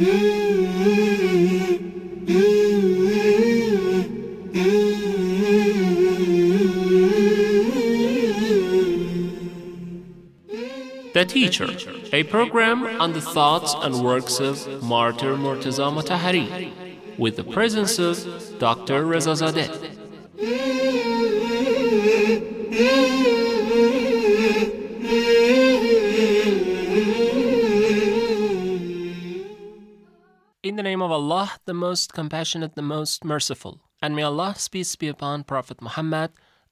The Teacher, a program on the thoughts and works of Martyr Murtaza Mutahari, with the presence of Dr. Reza of Allah, the most compassionate, the most merciful, and may Allah's peace be upon Prophet Muhammad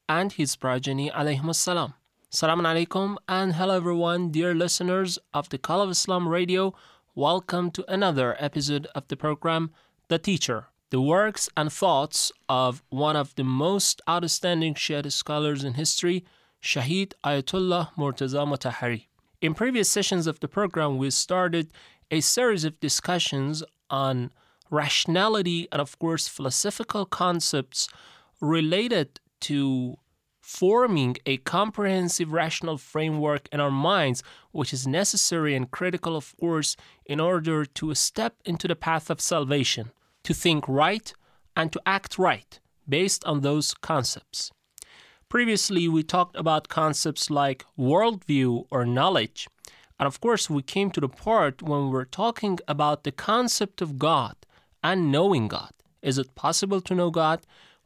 and his progeny alayhim salam. Salaam alaikum and hello everyone, dear listeners of the Call of Islam radio. Welcome to another episode of the program The Teacher, the works and thoughts of one of the most outstanding Shia scholars in history, Shahid Ayatollah Murtaza Mutahari. In previous sessions of the program, we started a series of discussions on rationality and, of course, philosophical concepts related to forming a comprehensive rational framework in our minds, which is necessary and critical, of course, in order to step into the path of salvation, to think right and to act right based on those concepts. Previously, we talked about concepts like worldview or knowledge. And of course, we came to the part when we were talking about the concept of God and knowing God. Is it possible to know God?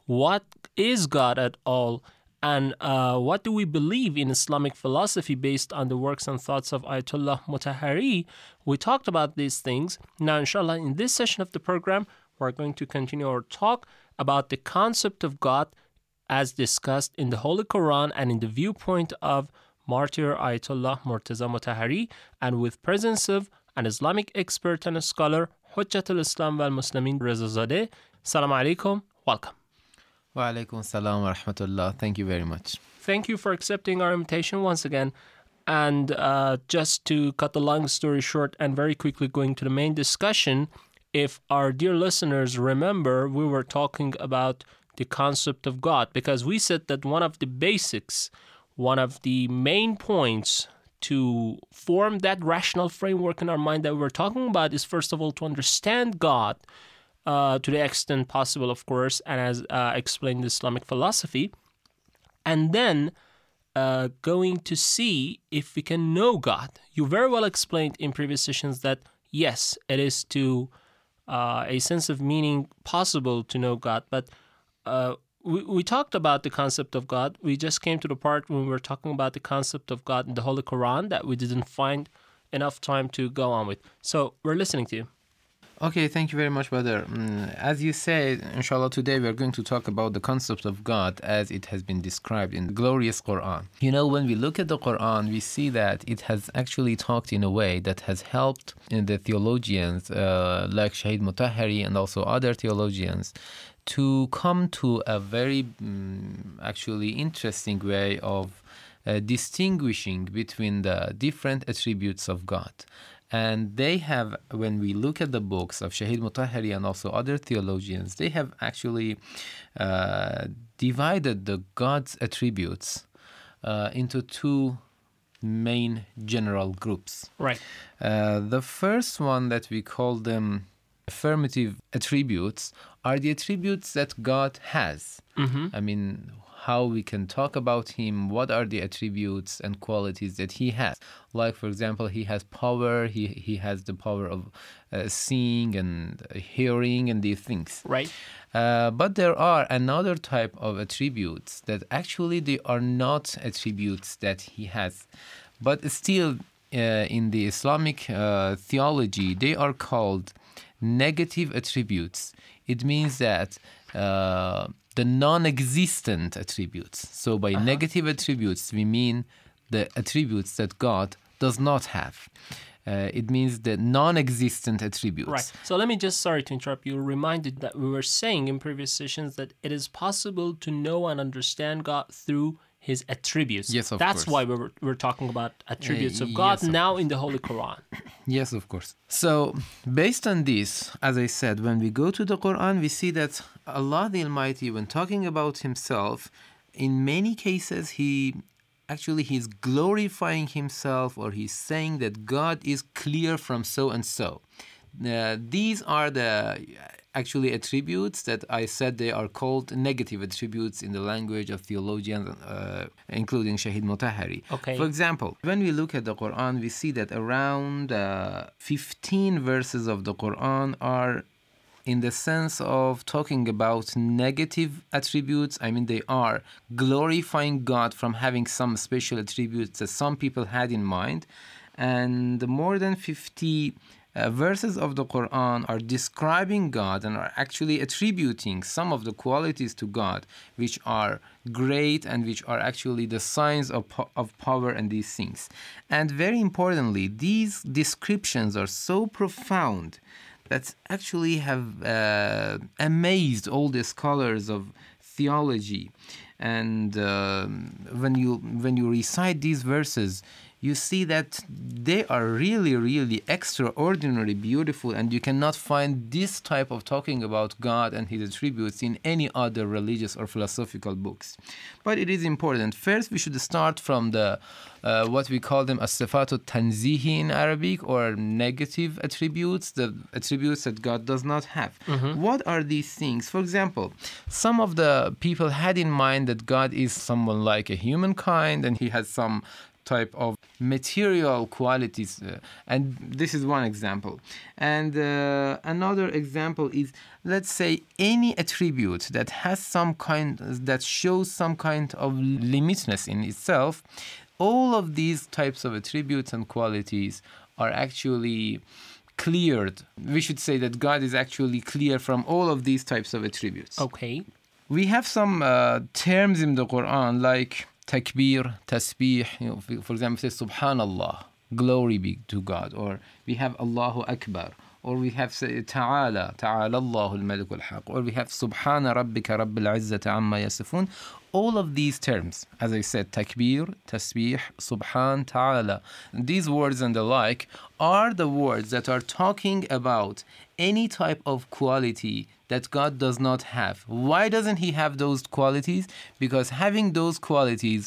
What is God at all? and uh, what do we believe in Islamic philosophy based on the works and thoughts of Ayatollah Mutahari? We talked about these things. Now, inshallah, in this session of the program, we're going to continue our talk about the concept of God as discussed in the Holy Quran and in the viewpoint of martyr Ayatollah Murtaza Mutahari and with presence of an Islamic expert and a scholar, Hujjatul Islam wal Muslimin Rezazadeh. Salam alaikum. Welcome. Wa alaikum salam wa rahmatullah. Thank you very much. Thank you for accepting our invitation once again. And uh, just to cut the long story short and very quickly going to the main discussion, if our dear listeners remember, we were talking about the concept of God because we said that one of the basics, one of the main points to form that rational framework in our mind that we were talking about is first of all to understand God uh, to the extent possible, of course, and as uh, explained in Islamic philosophy, and then uh, going to see if we can know God. You very well explained in previous sessions that yes, it is to uh, a sense of meaning possible to know God, but uh, we, we talked about the concept of God. We just came to the part when we were talking about the concept of God in the Holy Quran that we didn't find enough time to go on with. So we're listening to you. Okay, thank you very much, brother. Mm, as you say, inshallah, today we are going to talk about the concept of God as it has been described in the glorious Quran. You know, when we look at the Quran, we see that it has actually talked in a way that has helped in the theologians uh, like Shahid Mutahari and also other theologians to come to a very um, actually interesting way of uh, distinguishing between the different attributes of God. And they have, when we look at the books of Shahid Mutahari and also other theologians, they have actually uh, divided the God's attributes uh, into two main general groups. Right. Uh, the first one that we call them affirmative attributes are the attributes that God has. Mm-hmm. I mean, how we can talk about him, what are the attributes and qualities that he has. Like, for example, he has power, he, he has the power of uh, seeing and hearing and these things. Right. Uh, but there are another type of attributes that actually they are not attributes that he has, but still uh, in the Islamic uh, theology they are called negative attributes. It means that uh, the non-existent attributes. So by uh-huh. negative attributes we mean the attributes that God does not have. Uh, it means the non-existent attributes. Right. So let me just sorry to interrupt you. Reminded that we were saying in previous sessions that it is possible to know and understand God through His attributes. Yes, of That's course. why we were, we're talking about attributes of God yes, of now in the Holy Quran. Yes, of course. So, based on this, as I said, when we go to the Quran, we see that Allah the Almighty, when talking about Himself, in many cases, He actually He's glorifying Himself or He's saying that God is clear from so and so. Uh, these are the actually attributes that I said they are called negative attributes in the language of theologians, uh, including Shahid Motahari. Okay. For example, when we look at the Quran, we see that around uh, 15 verses of the Quran are in the sense of talking about negative attributes. I mean, they are glorifying God from having some special attributes that some people had in mind. And more than 50 uh, verses of the Quran are describing God and are actually attributing some of the qualities to God, which are great and which are actually the signs of, po- of power and these things. And very importantly, these descriptions are so profound that actually have uh, amazed all the scholars of theology. And uh, when you when you recite these verses, you see that they are really, really extraordinarily beautiful, and you cannot find this type of talking about God and His attributes in any other religious or philosophical books. But it is important. First, we should start from the uh, what we call them as-sifatu tanzihi in Arabic, or negative attributes, the attributes that God does not have. What are these things? For example, some of the people had in mind that God is someone like a humankind, and He has some type of material qualities uh, and this is one example. And uh, another example is let's say any attribute that has some kind that shows some kind of limitness in itself all of these types of attributes and qualities are actually cleared. We should say that god is actually clear from all of these types of attributes. Okay. we have some uh, terms in the Quran like takbir, tasbih, you know, for- example, say subhanallah, glory be to God, or we have Allahu Akbar, or we have ta'ala, ta'ala Allahu al-malik al-haq, or we have subhana rabbika rabbil izzati amma yasifun. All of these terms, as I said, takbir, tasbih, subhan, ta'ala, these words and the like are the words that are talking about any type of quality that God does not have. Why doesn't He have those qualities? Because having those qualities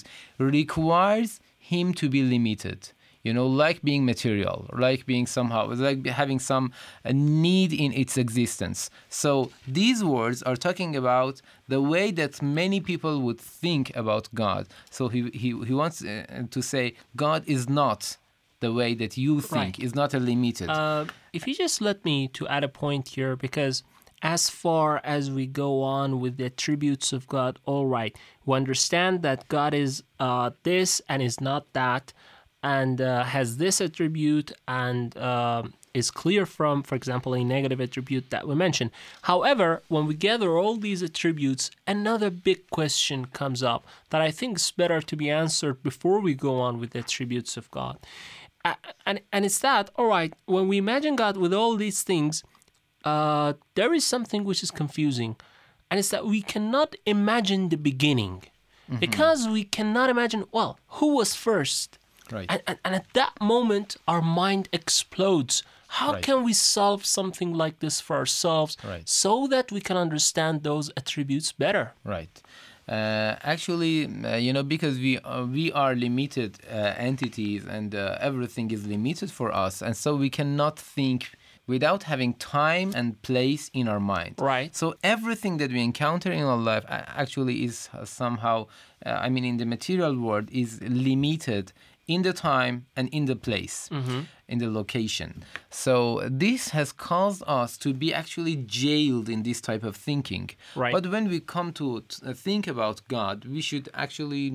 requires Him to be limited. You know, like being material, like being somehow, like having some uh, need in its existence. So these words are talking about the way that many people would think about God. So he, he, he wants uh, to say God is not the way that you think, Right. is not a limited. Uh, if you just let me to add a point here, because as far as we go on with the attributes of God, all right, we understand that God is uh, this and is not that, and uh, has this attribute and um is clear from, for example, a negative attribute that we mentioned. However, when we gather all these attributes, another big question comes up that I think is better to be answered before we go on with the attributes of God. And and it's that all right when we imagine god with all these things uh, there is something which is confusing and it's that we cannot imagine the beginning because we cannot imagine well who was first Right. and, and, and at that moment our mind explodes how Right. can we solve something like this for ourselves Right. so that we can understand those attributes better Right. Uh, actually, uh, you know, because we uh, we are limited uh, entities and uh, everything is limited for us, and so we cannot think without having time and place in our mind. Right. So everything that we encounter in our life actually is uh, somehow, uh, I mean, in the material world, is limited in the time and in the place, in the location. So this has caused us to be actually jailed in this type of thinking. Right. But when we come to uh, think about God, we should actually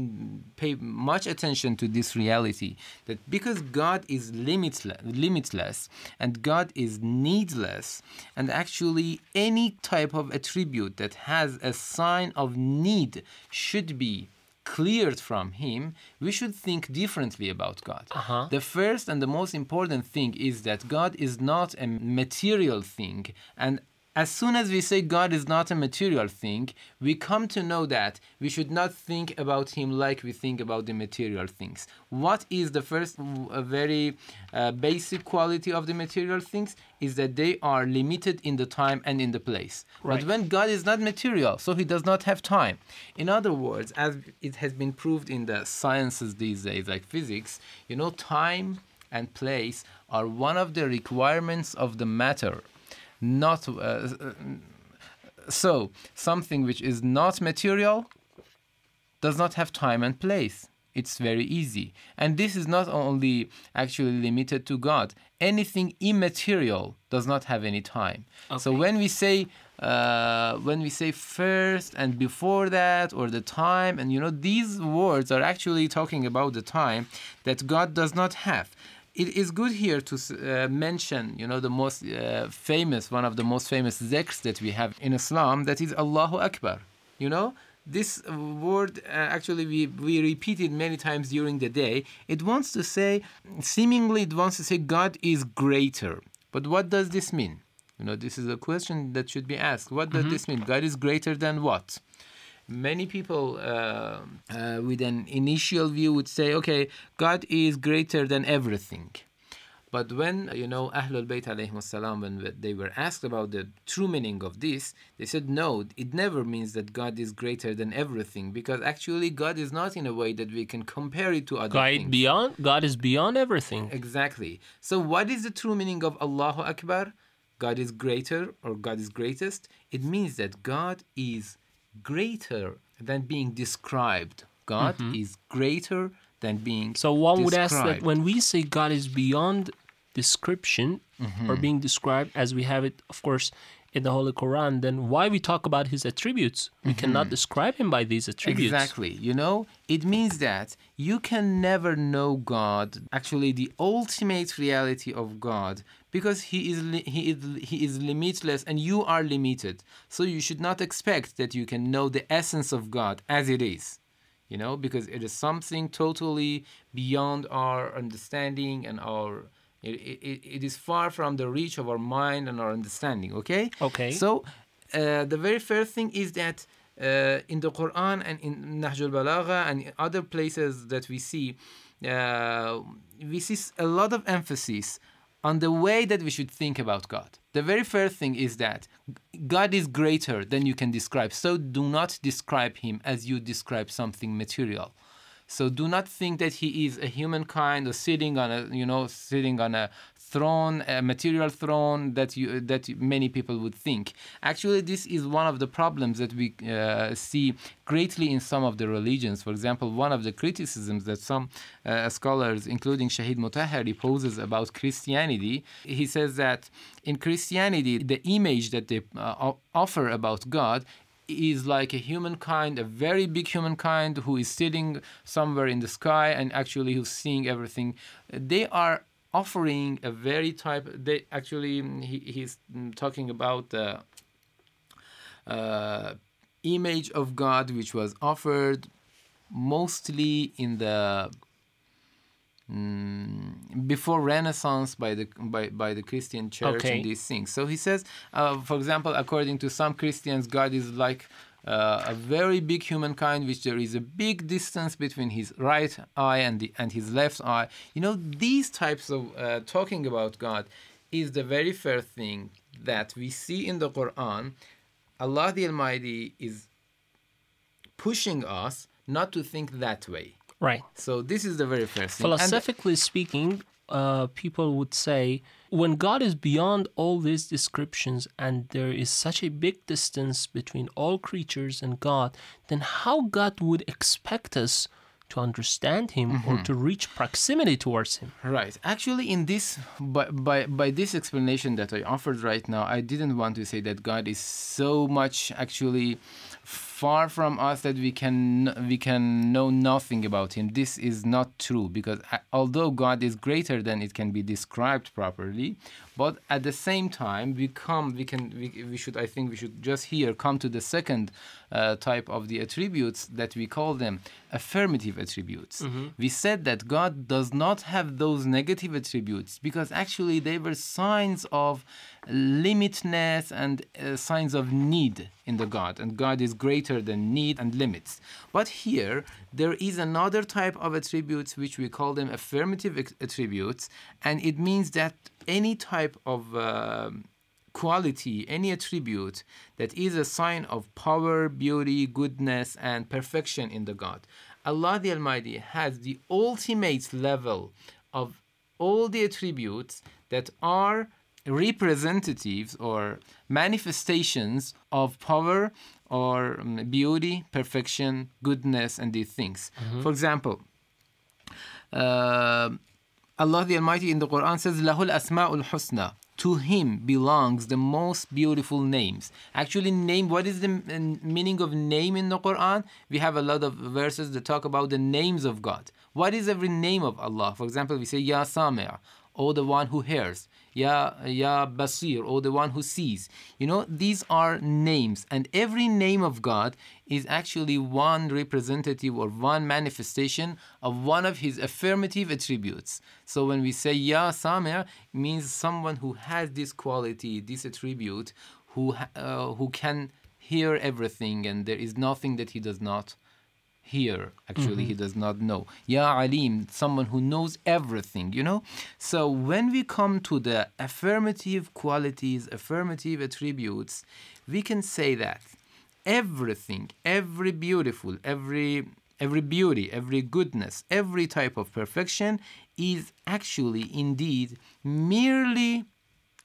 pay much attention to this reality that because God is limitless, limitless and God is needless, and actually any type of attribute that has a sign of need should be cleared from him, we should think differently about God. Uh-huh. The first and the most important thing is that God is not a material thing. And as soon as we say God is not a material thing, we come to know that we should not think about Him like we think about the material things. What is the first, a very uh, basic quality of the material things? Is that they are limited in the time and in the place. Right. But when God is not material, so He does not have time. In other words, as it has been proved in the sciences these days, like physics, you know, time and place are one of the requirements of the matter not uh, so something which is not material does not have time and place. It's very easy. And this is not only actually limited to god. Anything immaterial does not have any time. So when we say uh, when we say first and before that or the time and you know these words are actually talking about the time that god does not have it is good here to uh, mention you know the most uh, famous one of the most famous zikrs that we have in islam that is allahu akbar. You know this word uh, actually we, we repeat it many times during the day. It wants to say seemingly it wants to say god is greater. But what does this mean? You know this is a question that should be asked. What does this mean? God is greater than what many people uh, uh, with an initial view would say okay god is greater than everything but when you know Ahlul Bayt alayhim salam when they were asked about the true meaning of this, they said no, it never means that God is greater than everything because actually God is not in a way that we can compare it to other God things. beyond God is beyond everything. Exactly. So what is the true meaning of Allahu Akbar? God is greater or God is greatest. It means that God is greater than being described. God is greater than being Mm-hmm. So one would ask that when we say God is beyond description Mm-hmm. or being described as we have it, of course, in the Holy Quran, then why we talk about his attributes? We cannot describe him by these attributes. Mm-hmm. Exactly. You know, it means that you can never know God, actually the ultimate reality of God, because he is li- he is he is limitless and you are limited. So you should not expect that you can know the essence of God as it is. You know, because it is something totally beyond our understanding and our it, it, it is far from the reach of our mind and our understanding, okay? Okay. So uh, the very first thing is that uh, in the Quran and in Nahj al-Balagha and other places that we see, uh, we see a lot of emphasis on the way that we should think about God. The very first thing is that God is greater than you can describe. So do not describe him as you describe something material. So do not think that he is a humankind or sitting on a you know sitting on a throne, a material throne that you that many people would think. Actually, this is one of the problems that we uh, see greatly in some of the religions. For example, one of the criticisms that some uh, scholars, including Shahid Mutahari, poses about Christianity, he says that in Christianity, the image that they uh, offer about God is like a humankind, a very big humankind who is sitting somewhere in the sky and actually who's seeing everything. They are offering a very type. They actually mm, he, he's mm, talking about the uh, image of God which was offered mostly in the mm, before Renaissance by the by, by the Christian church Okay. and these things. So he says, uh, for example, according to some Christians, God is like uh, a very big humankind, which there is a big distance between his right eye and the and his left eye. You know, these types of uh, talking about God is the very first thing that we see in the Quran. Allah the Almighty is pushing us not to think that way. Right. So this is the very first thing. And- Philosophically speaking, uh, people would say when God is beyond all these descriptions and there is such a big distance between all creatures and God, then how God would expect us to understand Him or Mm-hmm. to reach proximity towards Him? Right. Actually, in this by, by by this explanation that I offered right now, I didn't want to say that God is so much actually far from us that we can we can know nothing about him. This is not true because uh, although God is greater than it can be described properly, but at the same time we come we can we, we should I think we should just here come to the second uh, type of the attributes that we call them affirmative attributes. We said that God does not have those negative attributes because actually they were signs of limitness and uh, signs of need in the God, and God is greater than need and limits. But here there is another type of attributes which we call them affirmative attributes, and it means that any type of um quality, any attribute that is a sign of power, beauty, goodness, and perfection in the God. Allah the Almighty has the ultimate level of all the attributes that are representatives or manifestations of power or um, beauty, perfection, goodness, and these things. For example, uh, Allah the Almighty in the Quran says, "Lahul asma'ul husna." To Him belongs the most beautiful names. Actually, name. What is the meaning of name in the Quran? We have a lot of verses that talk about the names of God. What is every name of Allah? For example, we say Ya Sami', or the one who hears. Ya Ya Basir, or the one who sees. You know, these are names, and every name of God is actually one representative or one manifestation of one of His affirmative attributes. So when we say Ya Samir, means someone who has this quality, this attribute, who uh, who can hear everything, and there is nothing that He does not hear actually he mm-hmm. does not know. Ya alim someone who knows everything you know? So when we come to the affirmative qualities affirmative attributes we can say that everything every beautiful every every beauty every goodness every type of perfection is actually indeed merely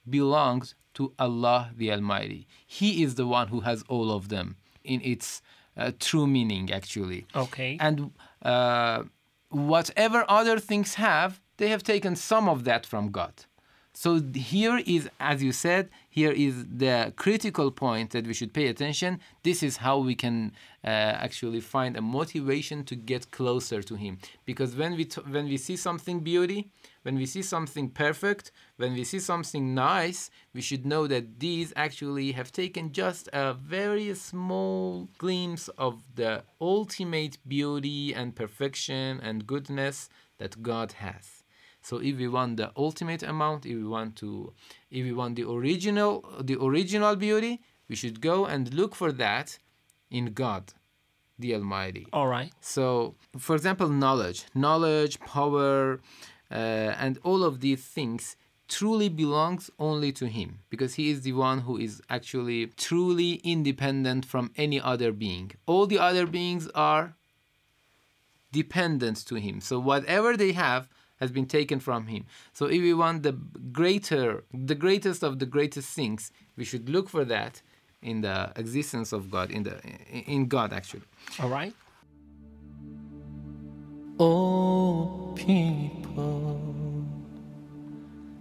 belongs to Allah the Almighty. He is the one who has all of them in its uh, true meaning, actually. Okay. And uh, whatever other things have, they have taken some of that from God. So here is, as you said, here is the critical point that we should pay attention. This is how we can uh, actually find a motivation to get closer to Him. Because when we t- when we see something beauty, when we see something perfect, when we see something nice, we should know that these actually have taken just a very small glimpse of the ultimate beauty and perfection and goodness that God has. So if we want the ultimate amount, if we want to, if we want the original, the original beauty, we should go and look for that in God, the Almighty. All right. So, for example, knowledge, knowledge, power, Uh, and all of these things truly belongs only to Him because He is the one who is actually truly independent from any other being. All the other beings are dependent to Him. So, whatever they have has been taken from Him. So, if we want the greater, the greatest of the greatest things, we should look for that in the existence of God, in the in God actually. All right. Oh, people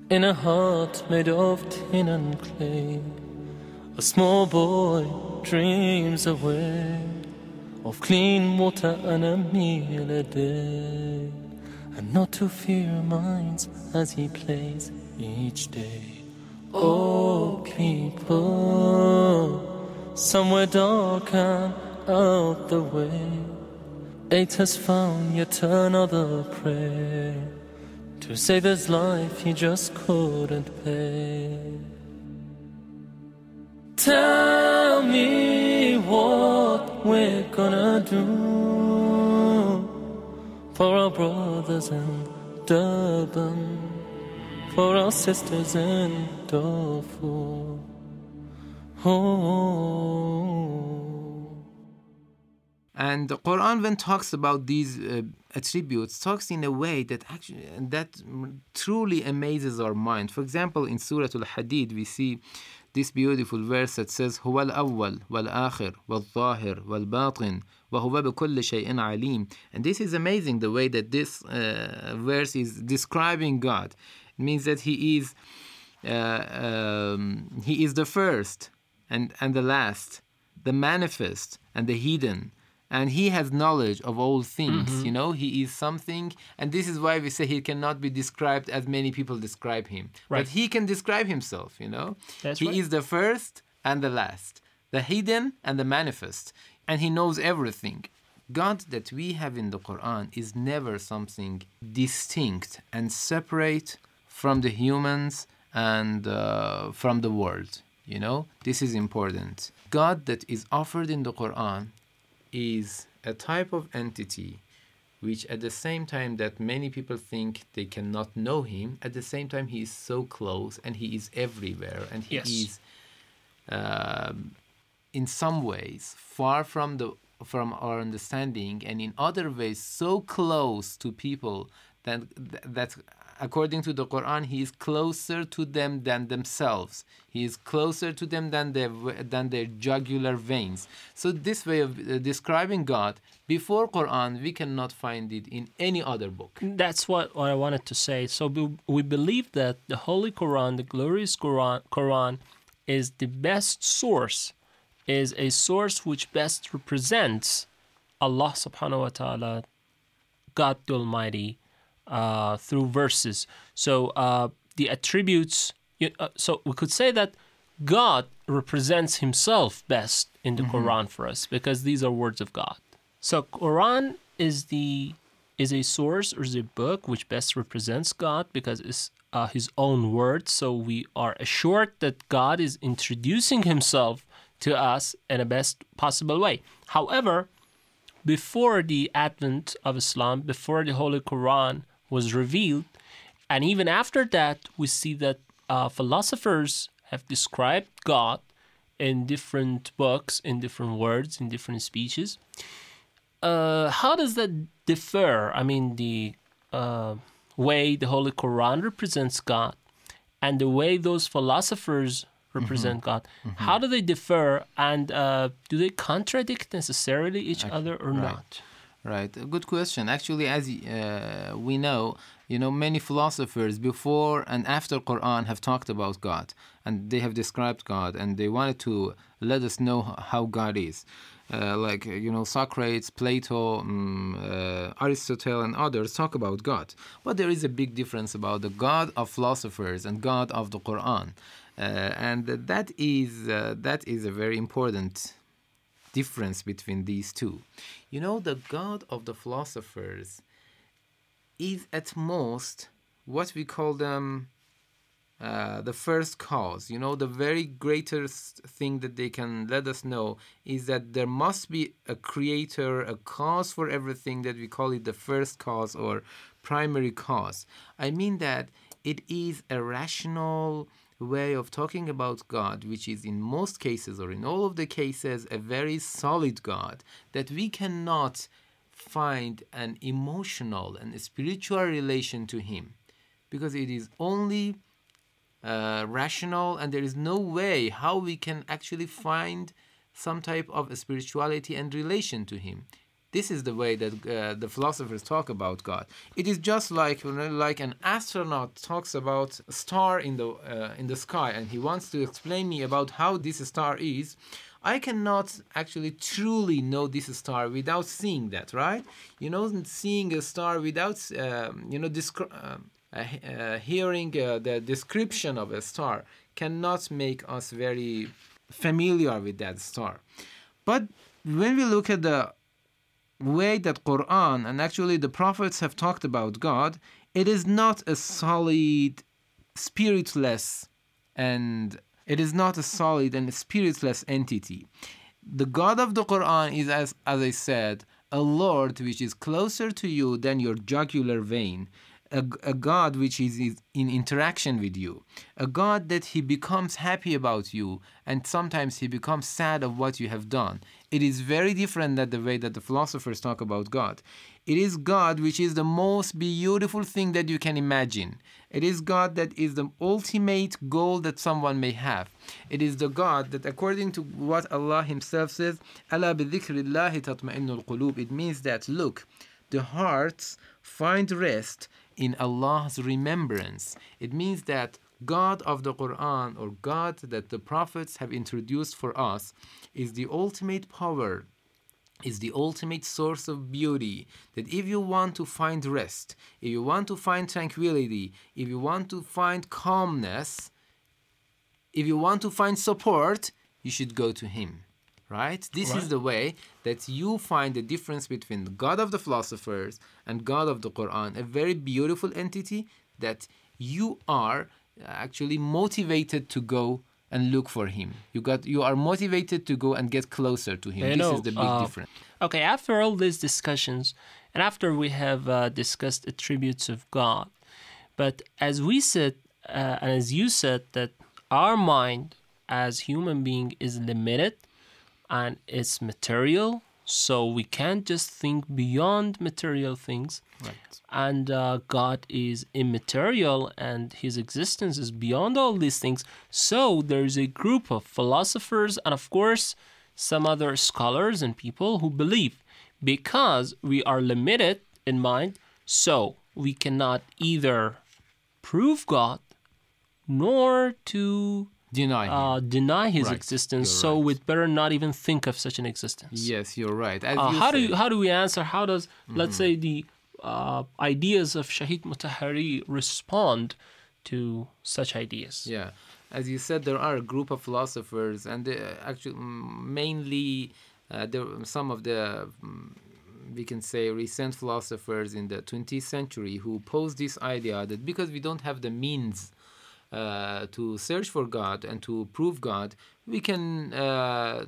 in a heart made of tin and clay, a small boy dreams away of clean water and a meal a day, and not to fear minds as he plays each day. Oh, people, somewhere dark and out the way. Eight has found yet another prey to save his life he just couldn't pay. Tell me what we're gonna do for our brothers in Durban, for our sisters in Darfur. Oh. And the Quran, when talks about these uh, attributes, talks in a way that actually that truly amazes our mind. For example, in Surah Al-Hadid, we see this beautiful verse that says, "Huwa al-awwal wal-akhir wal-zahir wal-batin wa huwa bikulli shay'in alim." And this is amazing the way that this uh, verse is describing God. It means that He is uh, um, He is the first and and the last, the manifest and the hidden and he has knowledge of all things you know? He is something and this is why we say he cannot be described as many people describe him. Right. but he can describe himself you know? That's he right. is the first and the last the hidden and the manifest and he knows everything. God that we have in the quran is never something distinct and separate from the humans and uh, from the world you know? This is important. God that is offered in the quran is a type of entity which at the same time that many people think they cannot know him at the same time he is so close and he is everywhere and he Yes. is um, in some ways far from the from our understanding and in other ways so close to people that that according to the Quran, he is closer to them than themselves. He is closer to them than their than their jugular veins. So this way of uh, describing God before Quran, we cannot find it in any other book. That's what, what I wanted to say. So we, we believe that the Holy Quran, the glorious Quran, Quran, is the best source, is a source which best represents Allah Subhanahu wa Taala, God the Almighty, uh, through verses. So uh, the attributes. You, uh, so we could say that God represents Himself best in the Quran for us because these are words of God. So Quran is the is a source or is a book which best represents God because it's uh, His own words. So we are assured that God is introducing Himself to us in a best possible way. However, before the advent of Islam, before the Holy Quran was revealed, and even after that, we see that uh, philosophers have described God in different books, in different words, in different speeches. Uh, how does that differ? I mean, the uh, way the Holy Quran represents God and the way those philosophers represent God, how do they differ and uh, do they contradict necessarily each other or not? Right, good question. Actually, as uh, we know, you know, many philosophers before and after Quran have talked about God, and they have described God, and they wanted to let us know how God is. Uh, like you know, Socrates, Plato, um, uh, Aristotle, and others talk about God, but there is a big difference about the God of philosophers and God of the Quran, uh, and that is uh, that is a very important difference between these two. You know, the God of the philosophers is at most what we call them uh, the first cause. You know, the very greatest thing that they can let us know is that there must be a creator, a cause for everything that we call it the first cause or primary cause. I mean that it is a rational way of talking about God, which is in most cases or in all of the cases a very solid God, that we cannot find an emotional and spiritual relation to Him because it is only uh, rational and there is no way how we can actually find some type of spirituality and relation to Him. This is the way that uh, the philosophers talk about God. It is just like like an astronaut talks about a star in the uh, in the sky, and he wants to explain me about how this star is. I cannot actually truly know this star without seeing that, right? You know, seeing a star without um, you know descri- um, uh, uh, hearing uh, the description of a star cannot make us very familiar with that star. But when we look at the way that Quran and actually the prophets have talked about God, it is not a solid, spiritless, and it is not a solid and spiritless entity. The God of the Quran is, as, as I said, a Lord which is closer to you than your jugular vein, a, a God which is, is in interaction with you, a God that He becomes happy about you, and sometimes He becomes sad of what you have done. It is very different than the way that the philosophers talk about God. It is God which is the most beautiful thing that you can imagine. It is God that is the ultimate goal that someone may have. It is the God that, according to what Allah Himself says, "Allah qulub." It means that look, the hearts find rest in Allah's remembrance. It means that God of the Quran or God that the prophets have introduced for us is the ultimate power is the ultimate source of beauty that if you want to find rest if you want to find tranquility if you want to find calmness if you want to find support you should go to him right? This Right. is the way that you find the difference between the god of the philosophers and god of the quran a very beautiful entity that you are actually motivated to go and look for him. You got you are motivated to go and get closer to him. You this know, is the big uh, difference. Okay, after all these discussions, and after we have uh, discussed attributes of God, but as we said, uh, and as you said, that our mind as human being is limited and it's material, so we can't just think beyond material things. Right. and uh, God is immaterial and his existence is beyond all these things. So there's a group of philosophers and, of course, some other scholars and people who believe because we are limited in mind, so we cannot either prove God nor to Deny uh, deny his Right. existence. You're So right. we'd better not even think of such an existence. yes, you're right. Uh, you how do you, how do we answer? How does Mm-hmm. let's say the uh, ideas of Shahid Mutahari respond to such ideas? Yeah, as you said, there are a group of philosophers, and they, uh, actually mainly uh, there some of the mm, we can say recent philosophers in the 20th century who posed this idea that because we don't have the means uh, to search for God and to prove God, we can uh,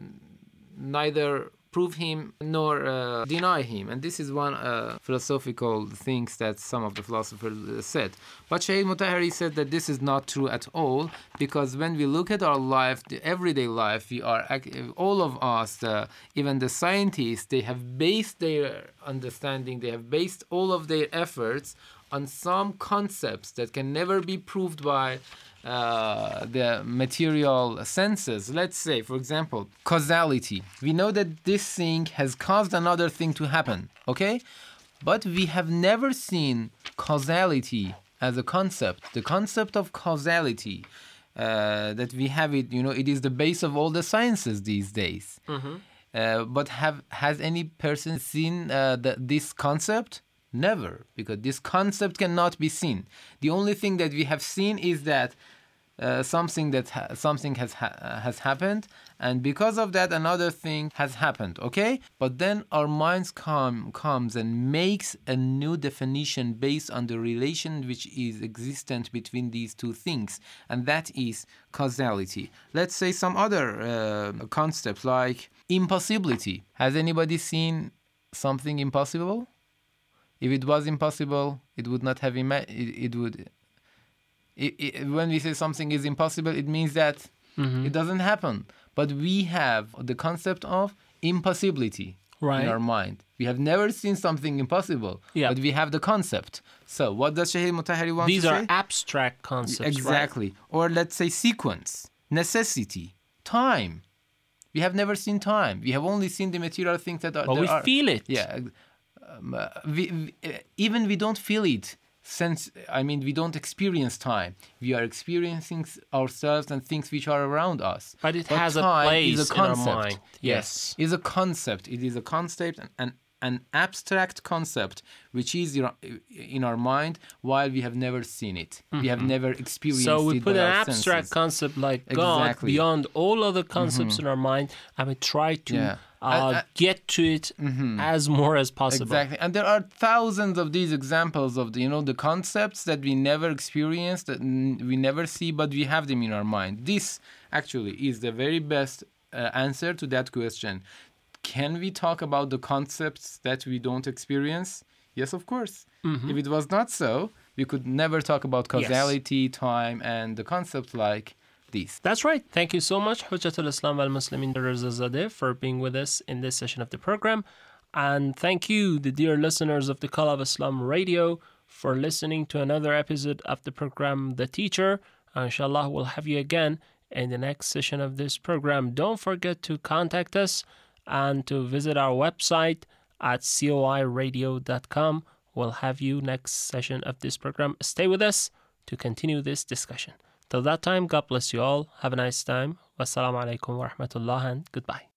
neither prove him nor uh, deny him. And this is one uh, philosophical things that some of the philosophers uh, said. But Shaykh Mutahari said that this is not true at all because when we look at our life, the everyday life, we are all of us, the, even the scientists, they have based their understanding, they have based all of their efforts on some concepts that can never be proved by uh, the material senses. Let's say, for example, causality. We know that this thing has caused another thing to happen, okay? But we have never seen causality as a concept. The concept of causality uh, that we have it, you know, it is the base of all the sciences these days. Uh, but have has any person seen uh, the, this concept? Never, because this concept cannot be seen. The only thing that we have seen is that uh, something that ha- something has ha- has happened, and because of that, another thing has happened. Okay, but then our minds come comes and makes a new definition based on the relation which is existent between these two things, and that is causality. Let's say some other uh, concepts like impossibility. Has anybody seen something impossible? If it was impossible, it would not have ima- it, it would it, it, when we say something is impossible, it means that Mm-hmm. it doesn't happen. But we have the concept of impossibility Right. in our mind. We have never seen something impossible, Yeah. but we have the concept. So, what does Shahid Mutahari want These to are say? abstract concepts. right? exactly. Or let's say sequence, necessity, time. We have never seen time. We have only seen the material things that are. But we are- feel it. yeah, um, uh, we, we, uh, even we don't feel it. Since I mean, we don't experience time. We are experiencing ourselves and things which are around us. But it has a place is a in our mind. Yes. is a concept. It is a concept and an, an abstract concept which is in- our mind while we have never seen it. We have never experienced Mm-hmm. So we it put an abstract senses. concept like God beyond all other concepts in our mind, and we try to Yeah. uh, I- I- get to it as more as possible. Exactly, and there are thousands of these examples of the you know the concepts that we never experienced, that we never see, but we have them in our mind. This actually is the very best uh, answer to that question. Can we talk about the concepts that we don't experience? Yes, of course. Mm-hmm. If it was not so, we could never talk about Yes. causality, time, and the concepts like these. That's right. Thank you so much, Hujjatul Islam al Muslimin Rezazadeh, for being with us in this session of the program. And thank you, the dear listeners of the Call of Islam radio, for listening to another episode of the program, The Teacher. Inshallah, we'll have you again in the next session of this program. Don't forget to contact us and to visit our website at coiradio.com. We'll have you next session of this program. Stay with us to continue this discussion. Till that time, God bless you all. Have a nice time. Wassalamu alaikum wa rahmatullah and goodbye.